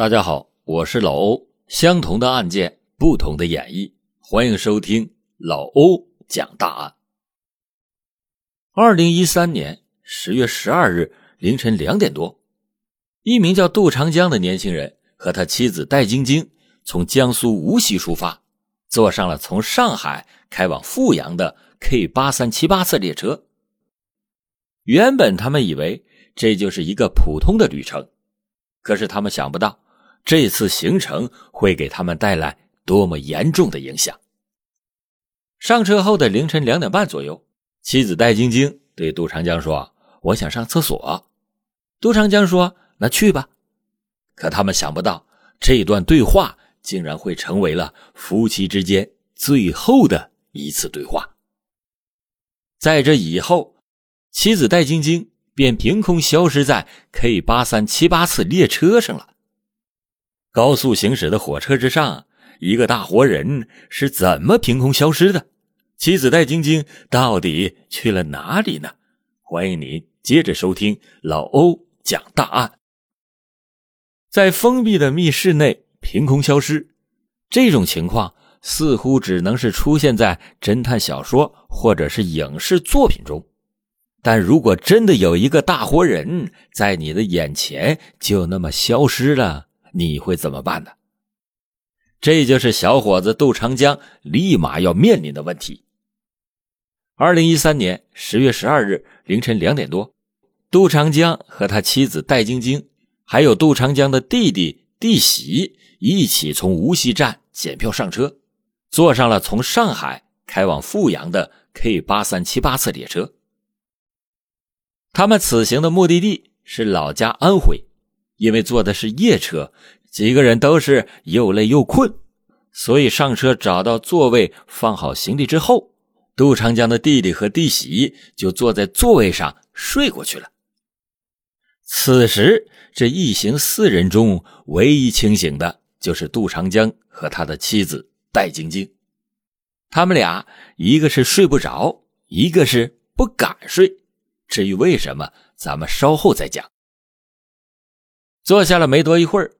大家好，我是老欧。相同的案件，不同的演绎，欢迎收听老欧讲大案。二零一三年十月十二日凌晨两点多，一名叫杜长江的年轻人和他妻子戴晶晶从江苏无锡出发，坐上了从上海开往阜阳的 K 八三七八次列车。原本他们以为这就是一个普通的旅程，可是他们想不到。这次行程会给他们带来多么严重的影响？上车后的凌晨两点半左右，妻子戴晶晶对杜长江说：“我想上厕所。”杜长江说：“那去吧。”可他们想不到，这段对话竟然会成为了夫妻之间最后的一次对话。在这以后，妻子戴晶晶便凭空消失在 K 八三七八次列车上了。高速行驶的火车之上，一个大活人是怎么凭空消失的？妻子戴晶晶到底去了哪里呢？欢迎您接着收听老欧讲大案。在封闭的密室内凭空消失，这种情况似乎只能是出现在侦探小说或者是影视作品中。但如果真的有一个大活人在你的眼前就那么消失了，你会怎么办呢？这就是小伙子杜长江立马要面临的问题。二零一三年十月十二日凌晨两点多，杜长江和他妻子戴晶晶，还有杜长江的弟弟弟媳一起从无锡站检票上车，坐上了从上海开往阜阳的 K 八三七八次列车。他们此行的目的地是老家安徽。因为坐的是夜车，几个人都是又累又困，所以上车找到座位，放好行李之后，杜长江的弟弟和弟媳就坐在座位上睡过去了。此时，这一行四人中唯一清醒的就是杜长江和他的妻子戴晶晶，他们俩一个是睡不着，一个是不敢睡。至于为什么，咱们稍后再讲。坐下了没多一会儿，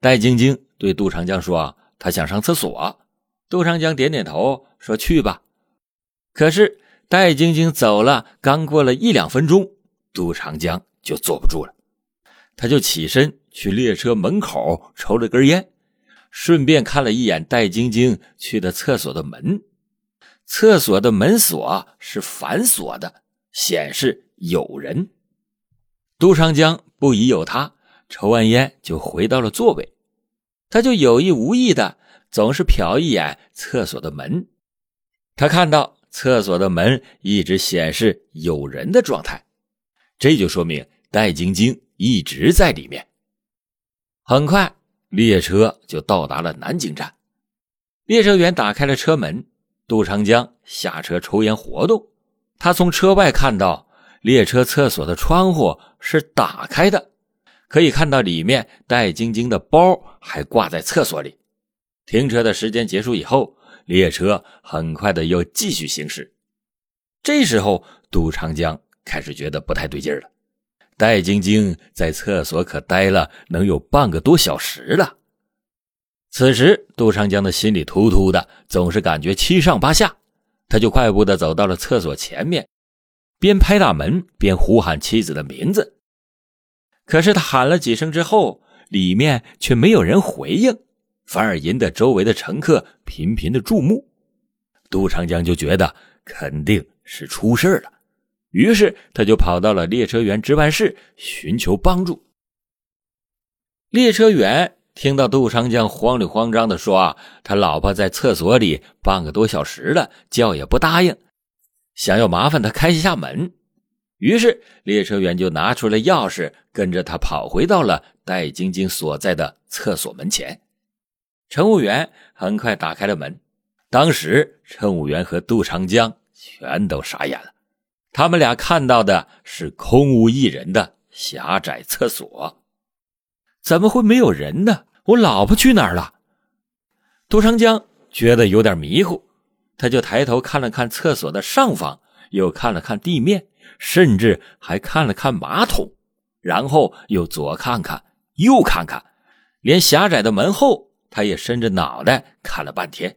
戴晶晶对杜长江说：“他想上厕所。”杜长江点点头说：“去吧。”可是戴晶晶走了，刚过了一两分钟，杜长江就坐不住了，他就起身去列车门口抽了根烟，顺便看了一眼戴晶晶去的厕所的门，厕所的门锁是反锁的，显示有人。杜长江不疑有他。抽完烟就回到了座位，他就有意无意的总是瞟一眼厕所的门，他看到厕所的门一直显示有人的状态，这就说明戴晶晶一直在里面。很快，列车就到达了南京站，列车员打开了车门，杜长江下车抽烟活动，他从车外看到列车厕所的窗户是打开的。可以看到，里面戴晶晶的包还挂在厕所里。停车的时间结束以后，列车很快的又继续行驶。这时候，杜长江开始觉得不太对劲了。戴晶晶在厕所可待了能有半个多小时了。此时，杜长江的心里突突的，总是感觉七上八下。他就快步的走到了厕所前面，边拍大门边呼喊妻子的名字。可是他喊了几声之后，里面却没有人回应，反而引得周围的乘客频频的注目。杜长江就觉得肯定是出事了，于是他就跑到了列车员值班室寻求帮助。列车员听到杜长江慌里慌张的说：“，他老婆在厕所里半个多小时了，叫也不答应，想要麻烦他开一下门。”于是，列车员就拿出了钥匙，跟着他跑回到了戴晶晶所在的厕所门前。乘务员很快打开了门，当时乘务员和杜长江全都傻眼了，他们俩看到的是空无一人的狭窄厕所，怎么会没有人呢？我老婆去哪儿了？杜长江觉得有点迷糊，他就抬头看了看厕所的上方，又看了看地面。甚至还看了看马桶，然后又左看看右看看，连狭窄的门后，他也伸着脑袋看了半天。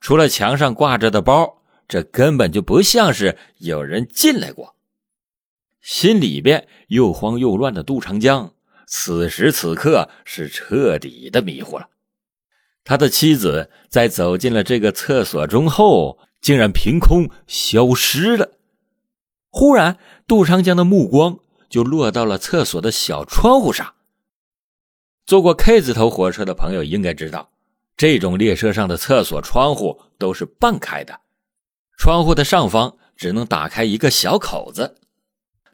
除了墙上挂着的包，这根本就不像是有人进来过。心里边又慌又乱的杜长江，此时此刻是彻底的迷糊了。他的妻子在走进了这个厕所中后，竟然凭空消失了。忽然，杜长江的目光就落到了厕所的小窗户上。坐过 K 字头火车的朋友应该知道，这种列车上的厕所窗户都是半开的，窗户的上方只能打开一个小口子。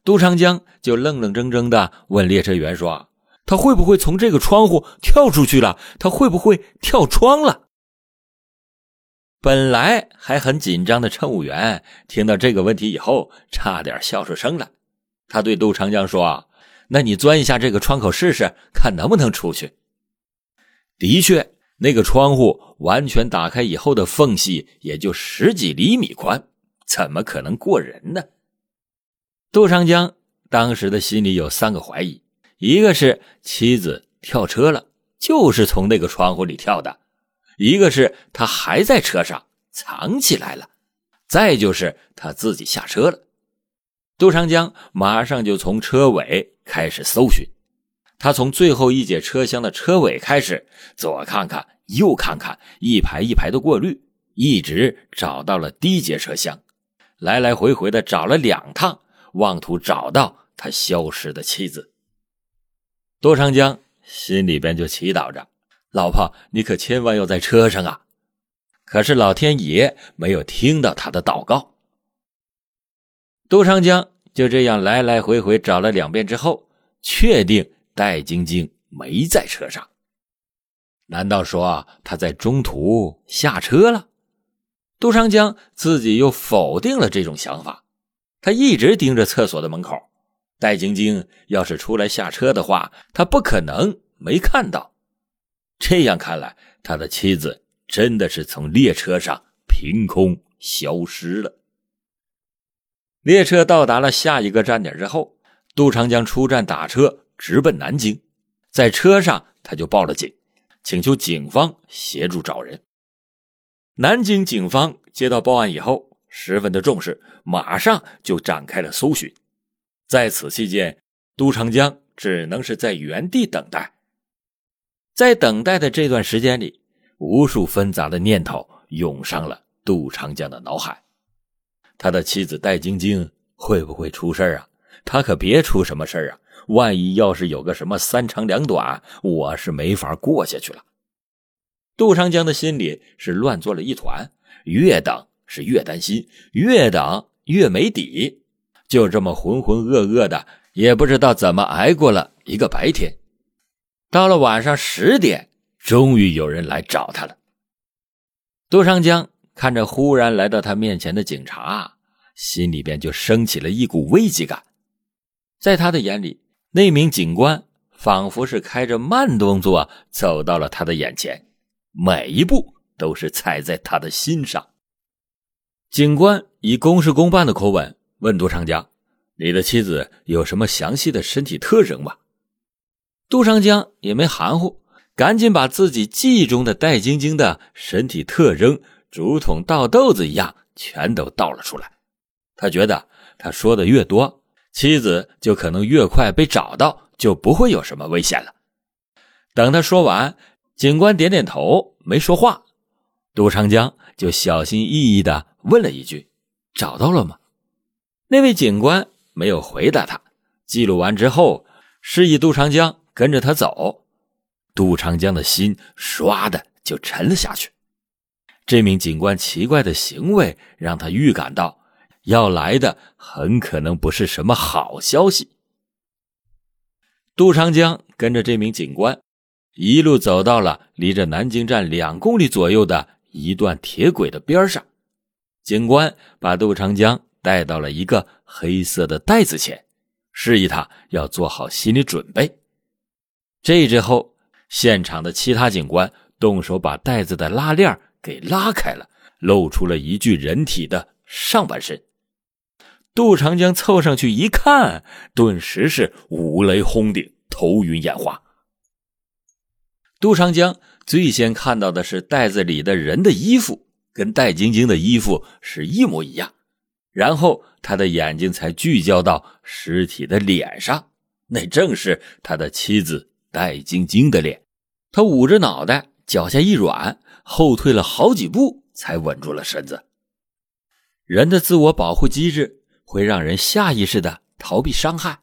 杜长江就愣愣怔怔的问列车员说：“他会不会从这个窗户跳出去了？他会不会跳窗了？”本来还很紧张的乘务员听到这个问题以后，差点笑出声来。他对杜长江说。那你钻一下这个窗口试试，看能不能出去。的确，那个窗户完全打开以后的缝隙也就十几厘米宽，怎么可能过人呢？杜长江当时的心里有三个怀疑：一个是妻子跳车了，就是从那个窗户里跳的；一个是他还在车上藏起来了；再就是他自己下车了。杜长江马上就从车尾。开始搜寻，他从最后一节车厢的车尾开始，左看看，右看看，一排一排的过滤，一直找到了第一节车厢，来来回回的找了两趟，妄图找到他消失的妻子。杜长江心里边就祈祷着：“老婆，你可千万要在车上啊！”可是老天爷没有听到他的祷告。杜长江。就这样来来回回找了两遍之后，确定戴晶晶没在车上。难道说他在中途下车了？杜长江自己又否定了这种想法。他一直盯着厕所的门口，戴晶晶要是出来下车的话，他不可能没看到。这样看来，他的妻子真的是从列车上凭空消失了。列车到达了下一个站点之后，杜长江出站打车直奔南京。在车上，他就报了警，请求警方协助找人。南京警方接到报案以后，十分的重视，马上就展开了搜寻。在此期间，杜长江只能是在原地等待。在等待的这段时间里，无数纷杂的念头涌上了杜长江的脑海。他的妻子戴晶晶会不会出事啊？他可别出什么事啊！万一要是有个什么三长两短，我是没法过下去了。杜长江的心里是乱作了一团，越等是越担心，越等越没底，就这么浑浑噩噩的，也不知道怎么挨过了一个白天。到了晚上十点，终于有人来找他了。杜长江。看着忽然来到他面前的警察，心里边就升起了一股危机感。在他的眼里，那名警官仿佛是开着慢动作走到了他的眼前，每一步都是踩在他的心上。警官以公事公办的口吻问杜长江：“你的妻子有什么详细的身体特征吗？”杜长江也没含糊，赶紧把自己记忆中的戴晶晶的身体特征。竹筒倒豆子一样，全都倒了出来。他觉得他说的越多，妻子就可能越快被找到，就不会有什么危险了。等他说完，警官点点头，没说话。杜长江就小心翼翼的问了一句：“找到了吗？”那位警官没有回答他。记录完之后，示意杜长江跟着他走。杜长江的心唰的就沉了下去。这名警官奇怪的行为让他预感到，要来的很可能不是什么好消息。杜长江跟着这名警官，一路走到了离着南京站两公里左右的一段铁轨的边上。警官把杜长江带到了一个黑色的袋子前，示意他要做好心理准备。这之后，现场的其他警官动手把袋子的拉链给拉开了，露出了一具人体的上半身。杜长江凑上去一看，顿时是五雷轰顶，头晕眼花。杜长江最先看到的是袋子里的人的衣服，跟戴晶晶的衣服是一模一样。然后他的眼睛才聚焦到尸体的脸上，那正是他的妻子戴晶晶的脸。他捂着脑袋，脚下一软，后退了好几步，才稳住了身子。人的自我保护机制会让人下意识的逃避伤害。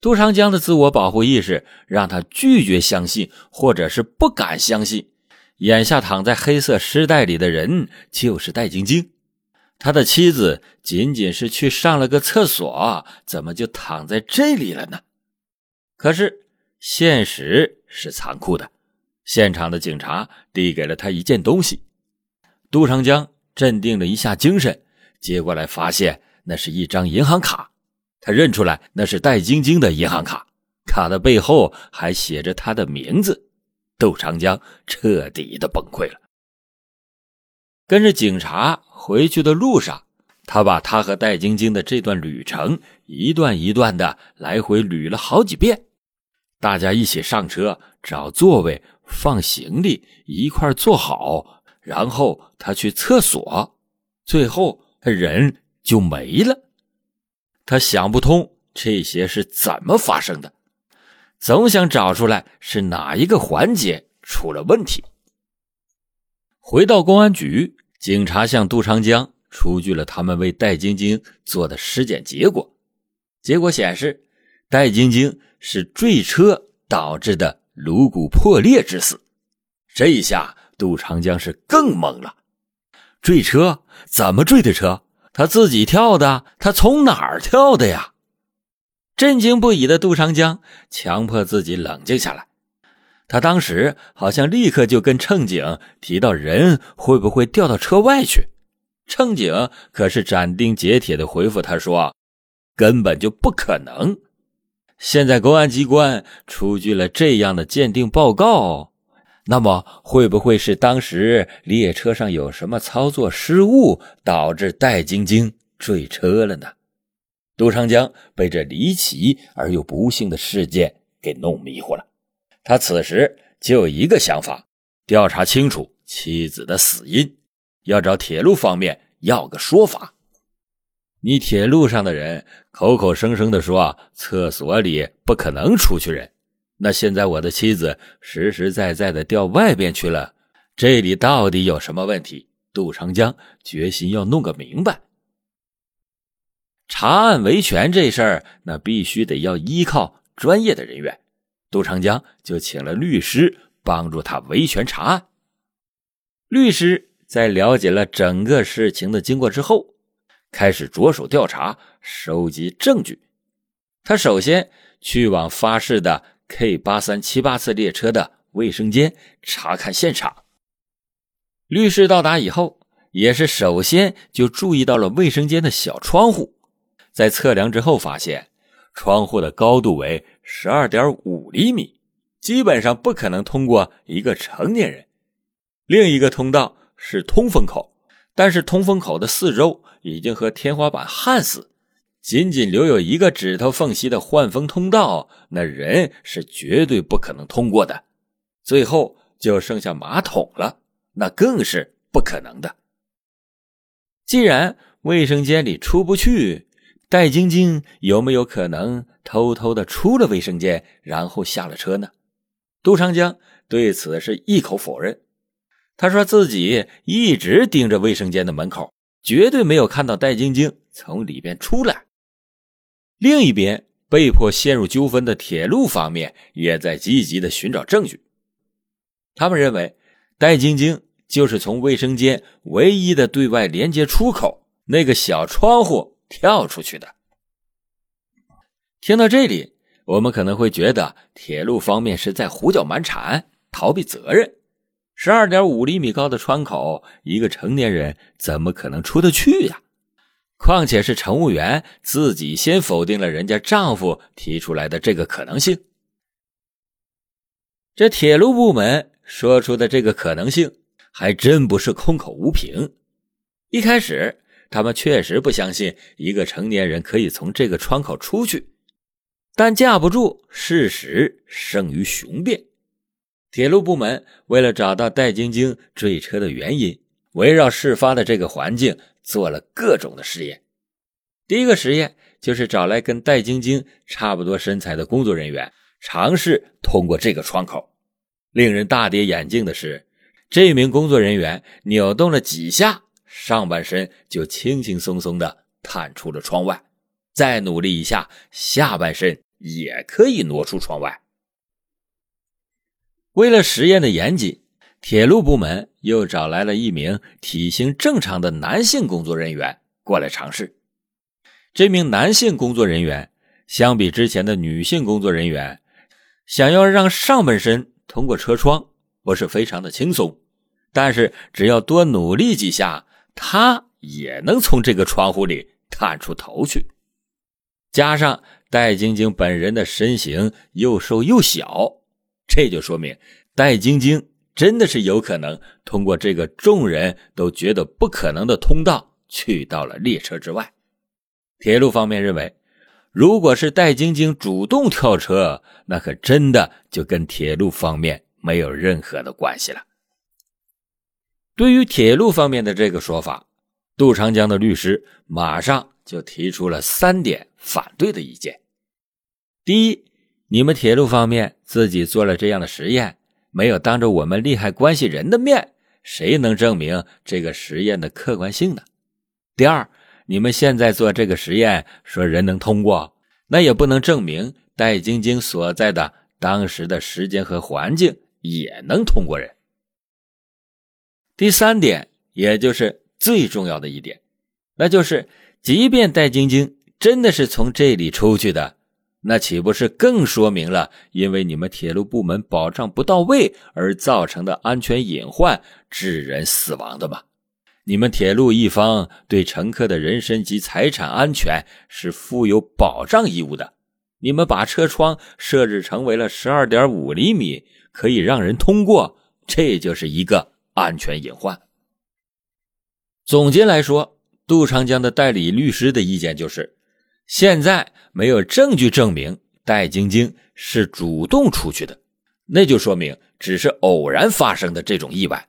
杜长江的自我保护意识让他拒绝相信，或者是不敢相信，眼下躺在黑色尸袋里的人就是戴晶晶。他的妻子仅仅是去上了个厕所，怎么就躺在这里了呢？可是现实是残酷的，现场的警察递给了他一件东西。杜长江镇定了一下精神，接过来发现那是一张银行卡。他认出来那是戴晶晶的银行卡，卡的背后还写着他的名字。窦长江彻底的崩溃了。跟着警察回去的路上，他把他和戴晶晶的这段旅程一段一段的来回捋了好几遍。大家一起上车，找座位，放行李，一块坐好，然后他去厕所，最后人就没了。他想不通这些是怎么发生的，总想找出来是哪一个环节出了问题。回到公安局，警察向杜长江出具了他们为戴晶晶做的尸检结果，结果显示，戴晶晶是坠车导致的颅骨破裂致死。这一下，杜长江是更懵了：坠车？怎么坠的车？他自己跳的，他从哪儿跳的呀？震惊不已的杜长江强迫自己冷静下来。他当时好像立刻就跟乘警提到人会不会掉到车外去，乘警可是斩钉截铁的回复他说：“根本就不可能。”现在公安机关出具了这样的鉴定报告。那么会不会是当时列车上有什么操作失误，导致戴晶晶坠车了呢？杜长江被这离奇而又不幸的事件给弄迷糊了。他此时就有一个想法：调查清楚妻子的死因，要找铁路方面要个说法。你铁路上的人口口声声的说厕所里不可能出去人。那现在我的妻子实实在在的掉外边去了，这里到底有什么问题？杜长江决心要弄个明白。查案维权这事儿，那必须得要依靠专业的人员。杜长江就请了律师帮助他维权查案。律师在了解了整个事情的经过之后，开始着手调查、收集证据。他首先去往发誓的。K 八三七八次列车的卫生间查看现场。律师到达以后，也是首先就注意到了卫生间的小窗户，在测量之后发现，窗户的高度为十二点五厘米，基本上不可能通过一个成年人。另一个通道是通风口，但是通风口的四周已经和天花板焊死。仅仅留有一个指头缝隙的换风通道，那人是绝对不可能通过的。最后就剩下马桶了，那更是不可能的。既然卫生间里出不去，戴晶晶有没有可能偷偷的出了卫生间，然后下了车呢？杜长江对此是一口否认。他说自己一直盯着卫生间的门口，绝对没有看到戴晶晶从里边出来。另一边，被迫陷入纠纷的铁路方面也在积极的寻找证据。他们认为，戴晶晶就是从卫生间唯一的对外连接出口那个小窗户跳出去的。听到这里，我们可能会觉得铁路方面是在胡搅蛮缠，逃避责任。十二点五厘米高的窗口，一个成年人怎么可能出得去呀？况且是乘务员自己先否定了人家丈夫提出来的这个可能性。这铁路部门说出的这个可能性还真不是空口无凭。一开始，他们确实不相信一个成年人可以从这个窗口出去，但架不住事实胜于雄辩。铁路部门为了找到戴晶晶坠车的原因，围绕事发的这个环境做了各种的实验。第一个实验就是找来跟戴晶晶差不多身材的工作人员，尝试通过这个窗口。令人大跌眼镜的是，这名工作人员扭动了几下，上半身就轻轻松松的探出了窗外，再努力一下，下半身也可以挪出窗外。为了实验的严谨，铁路部门又找来了一名体型正常的男性工作人员过来尝试。这名男性工作人员相比之前的女性工作人员，想要让上半身通过车窗不是非常的轻松，但是只要多努力几下，他也能从这个窗户里探出头去。加上戴晶晶本人的身形又瘦又小，这就说明戴晶晶真的是有可能通过这个众人都觉得不可能的通道去到了列车之外。铁路方面认为，如果是戴晶晶主动跳车，那可真的就跟铁路方面没有任何的关系了。对于铁路方面的这个说法，杜长江的律师马上就提出了三点反对的意见。第一，你们铁路方面自己做了这样的实验，没有当着我们利害关系人的面，谁能证明这个实验的客观性呢？第二，你们现在做这个实验，说人能通过，那也不能证明戴晶晶所在的当时的时间和环境也能通过人。第三点，也就是最重要的一点，那就是，即便戴晶晶真的是从这里出去的，那岂不是更说明了因为你们铁路部门保障不到位而造成的安全隐患致人死亡的吗？你们铁路一方对乘客的人身及财产安全是负有保障义务的。你们把车窗设置成为了十二点五厘米，可以让人通过，这就是一个安全隐患。总结来说，杜长江的代理律师的意见就是：现在没有证据证明戴晶晶是主动出去的，那就说明只是偶然发生的这种意外。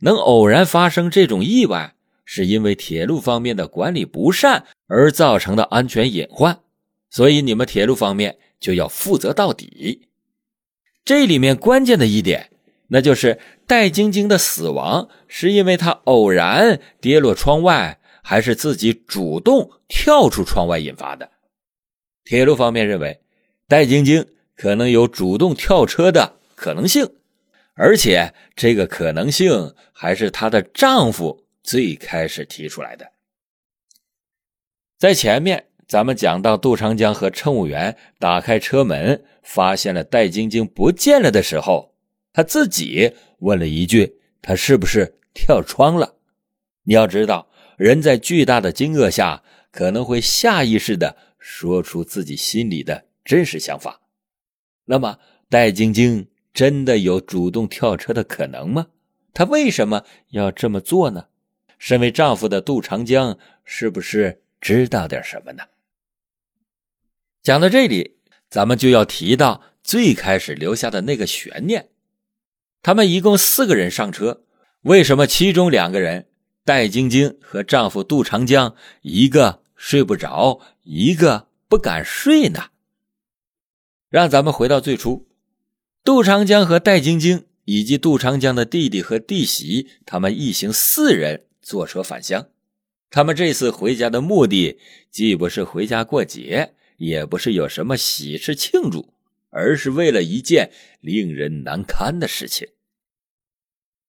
能偶然发生这种意外，是因为铁路方面的管理不善而造成的安全隐患，所以你们铁路方面就要负责到底。这里面关键的一点，那就是戴晶晶的死亡是因为她偶然跌落窗外，还是自己主动跳出窗外引发的？铁路方面认为，戴晶晶可能有主动跳车的可能性。而且这个可能性还是她的丈夫最开始提出来的。在前面咱们讲到杜长江和乘务员打开车门，发现了戴晶晶不见了的时候，他自己问了一句：“他是不是跳窗了？”你要知道，人在巨大的惊愕下，可能会下意识的说出自己心里的真实想法。那么，戴晶晶。真的有主动跳车的可能吗？她为什么要这么做呢？身为丈夫的杜长江是不是知道点什么呢？讲到这里，咱们就要提到最开始留下的那个悬念：他们一共四个人上车，为什么其中两个人戴晶晶和丈夫杜长江一个睡不着，一个不敢睡呢？让咱们回到最初。杜长江和戴晶晶以及杜长江的弟弟和弟媳，他们一行四人坐车返乡。他们这次回家的目的，既不是回家过节，也不是有什么喜事庆祝，而是为了一件令人难堪的事情。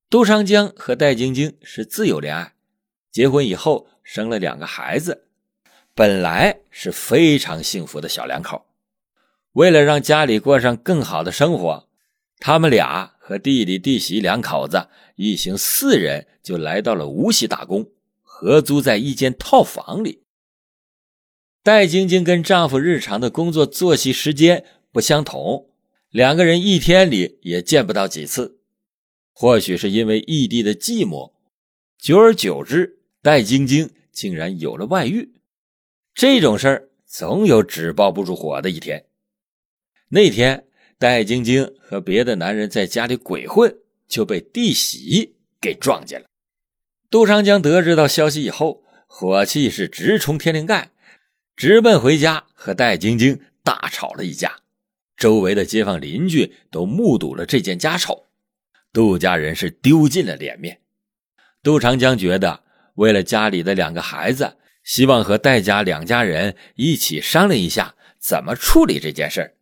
杜长江和戴晶晶是自由恋爱，结婚以后生了两个孩子，本来是非常幸福的小两口。为了让家里过上更好的生活，他们俩和弟弟弟媳两口子一行四人就来到了无锡打工，合租在一间套房里。戴晶晶跟丈夫日常的工作作息时间不相同，两个人一天里也见不到几次。或许是因为异地的寂寞，久而久之，戴晶晶竟然有了外遇。这种事儿总有纸包不住火的一天。那天，戴晶晶和别的男人在家里鬼混，就被弟媳给撞见了。杜长江得知到消息以后，火气是直冲天灵盖，直奔回家和戴晶晶大吵了一架。周围的街坊邻居都目睹了这件家丑，杜家人是丢尽了脸面。杜长江觉得，为了家里的两个孩子，希望和戴家两家人一起商量一下怎么处理这件事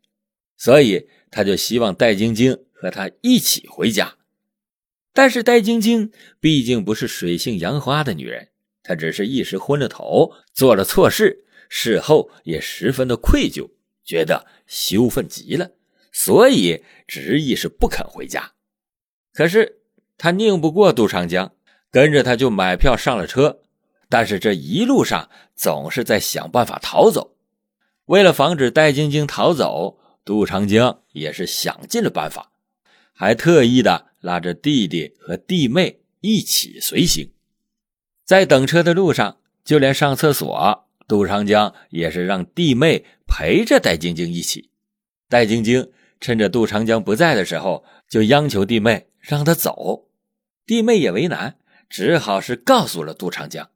所以他就希望戴晶晶和他一起回家。但是戴晶晶毕竟不是水性杨花的女人，她只是一时昏了头，做了错事，事后也十分的愧疚，觉得羞愤极了，所以执意是不肯回家。可是他拧不过杜长江，跟着他就买票上了车，但是这一路上总是在想办法逃走。为了防止戴晶晶逃走，杜长江也是想尽了办法，还特意的。拉着弟弟和弟妹一起随行，在等车的路上，就连上厕所，杜长江也是让弟妹陪着戴晶晶一起。戴晶晶趁着杜长江不在的时候，就央求弟妹让他走，弟妹也为难，只好是告诉了杜长江。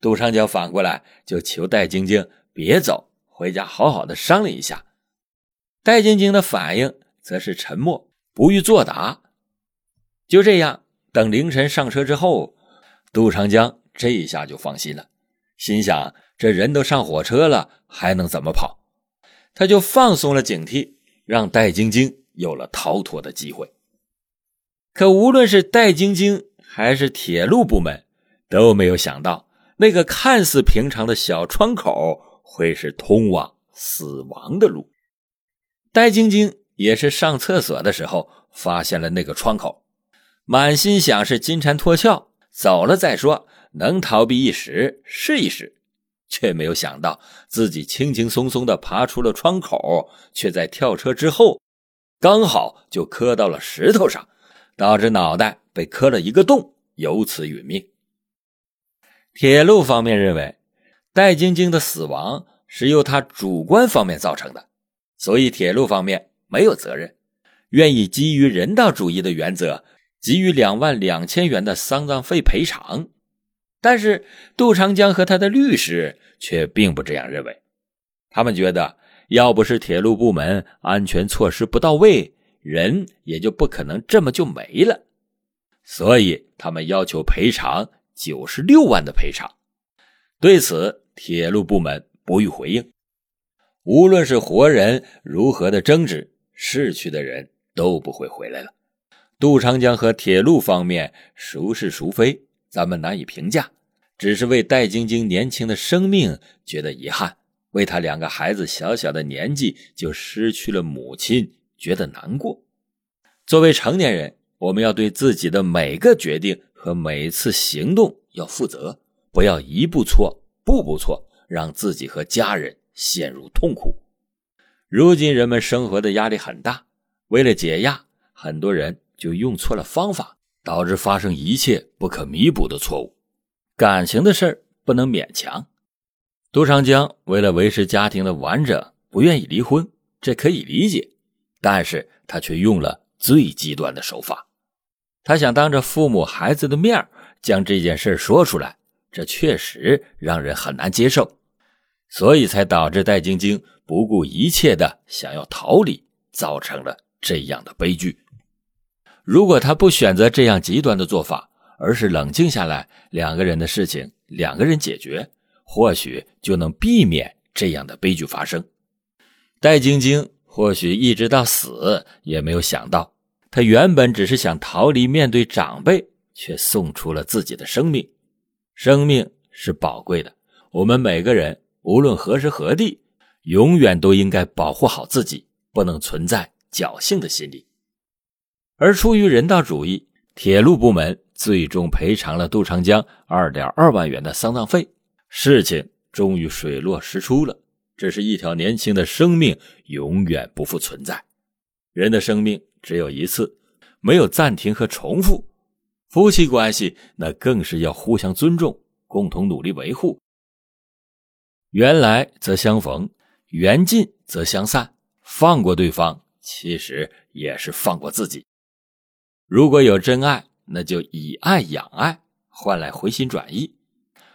杜长江反过来就求戴晶晶别走，回家好好的商量一下。戴晶晶的反应则是沉默，不予作答。就这样，等凌晨上车之后，杜长江这一下就放心了，心想这人都上火车了，还能怎么跑？他就放松了警惕，让戴晶晶有了逃脱的机会。可无论是戴晶晶还是铁路部门，都没有想到那个看似平常的小窗口会是通往死亡的路。戴晶晶也是上厕所的时候发现了那个窗口。满心想是金蝉脱壳，走了再说，能逃避一时是一时，却没有想到自己轻轻松松的爬出了窗口，却在跳车之后，刚好就磕到了石头上，导致脑袋被磕了一个洞，由此殒命。铁路方面认为，戴晶晶的死亡是由他主观方面造成的，所以铁路方面没有责任，愿意基于人道主义的原则。给予两万两千元的丧葬费赔偿，但是杜长江和他的律师却并不这样认为。他们觉得，要不是铁路部门安全措施不到位，人也就不可能这么就没了。所以，他们要求赔偿九十六万的赔偿。对此，铁路部门不予回应。无论是活人如何的争执，逝去的人都不会回来了。杜长江和铁路方面孰是孰非，咱们难以评价。只是为戴晶晶年轻的生命觉得遗憾，为他两个孩子小小的年纪就失去了母亲觉得难过。作为成年人，我们要对自己的每个决定和每次行动要负责，不要一步错，步步错，让自己和家人陷入痛苦。如今人们生活的压力很大，为了解压，很多人。就用错了方法，导致发生一切不可弥补的错误。感情的事儿不能勉强。杜长江为了维持家庭的完整，不愿意离婚，这可以理解。但是他却用了最极端的手法。他想当着父母孩子的面将这件事说出来，这确实让人很难接受，所以才导致戴晶晶不顾一切的想要逃离，造成了这样的悲剧。如果他不选择这样极端的做法，而是冷静下来，两个人的事情两个人解决，或许就能避免这样的悲剧发生。戴晶晶或许一直到死也没有想到，他原本只是想逃离面对长辈，却送出了自己的生命。生命是宝贵的，我们每个人无论何时何地，永远都应该保护好自己，不能存在侥幸的心理。而出于人道主义，铁路部门最终赔偿了杜长江二点二万元的丧葬费，事情终于水落石出了。这是一条年轻的生命永远不复存在，人的生命只有一次，没有暂停和重复。夫妻关系那更是要互相尊重，共同努力维护。缘来则相逢，缘尽则相散，放过对方。其实也是放过自己。如果有真爱，那就以爱养爱，换来回心转意；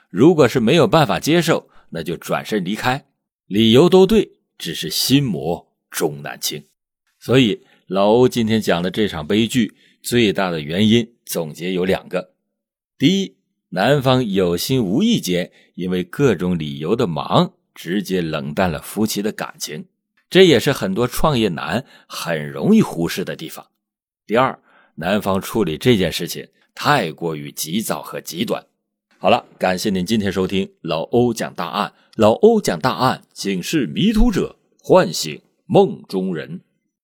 如果是没有办法接受，那就转身离开。理由都对，只是心魔终难清。所以老欧今天讲的这场悲剧，最大的原因总结有两个：第一，男方有心无意间因为各种理由的忙。直接冷淡了夫妻的感情，这也是很多创业男很容易忽视的地方。第二，男方处理这件事情太过于急躁和极端。好了，感谢您今天收听老欧讲大案，老欧讲大案，警示迷途者，唤醒梦中人。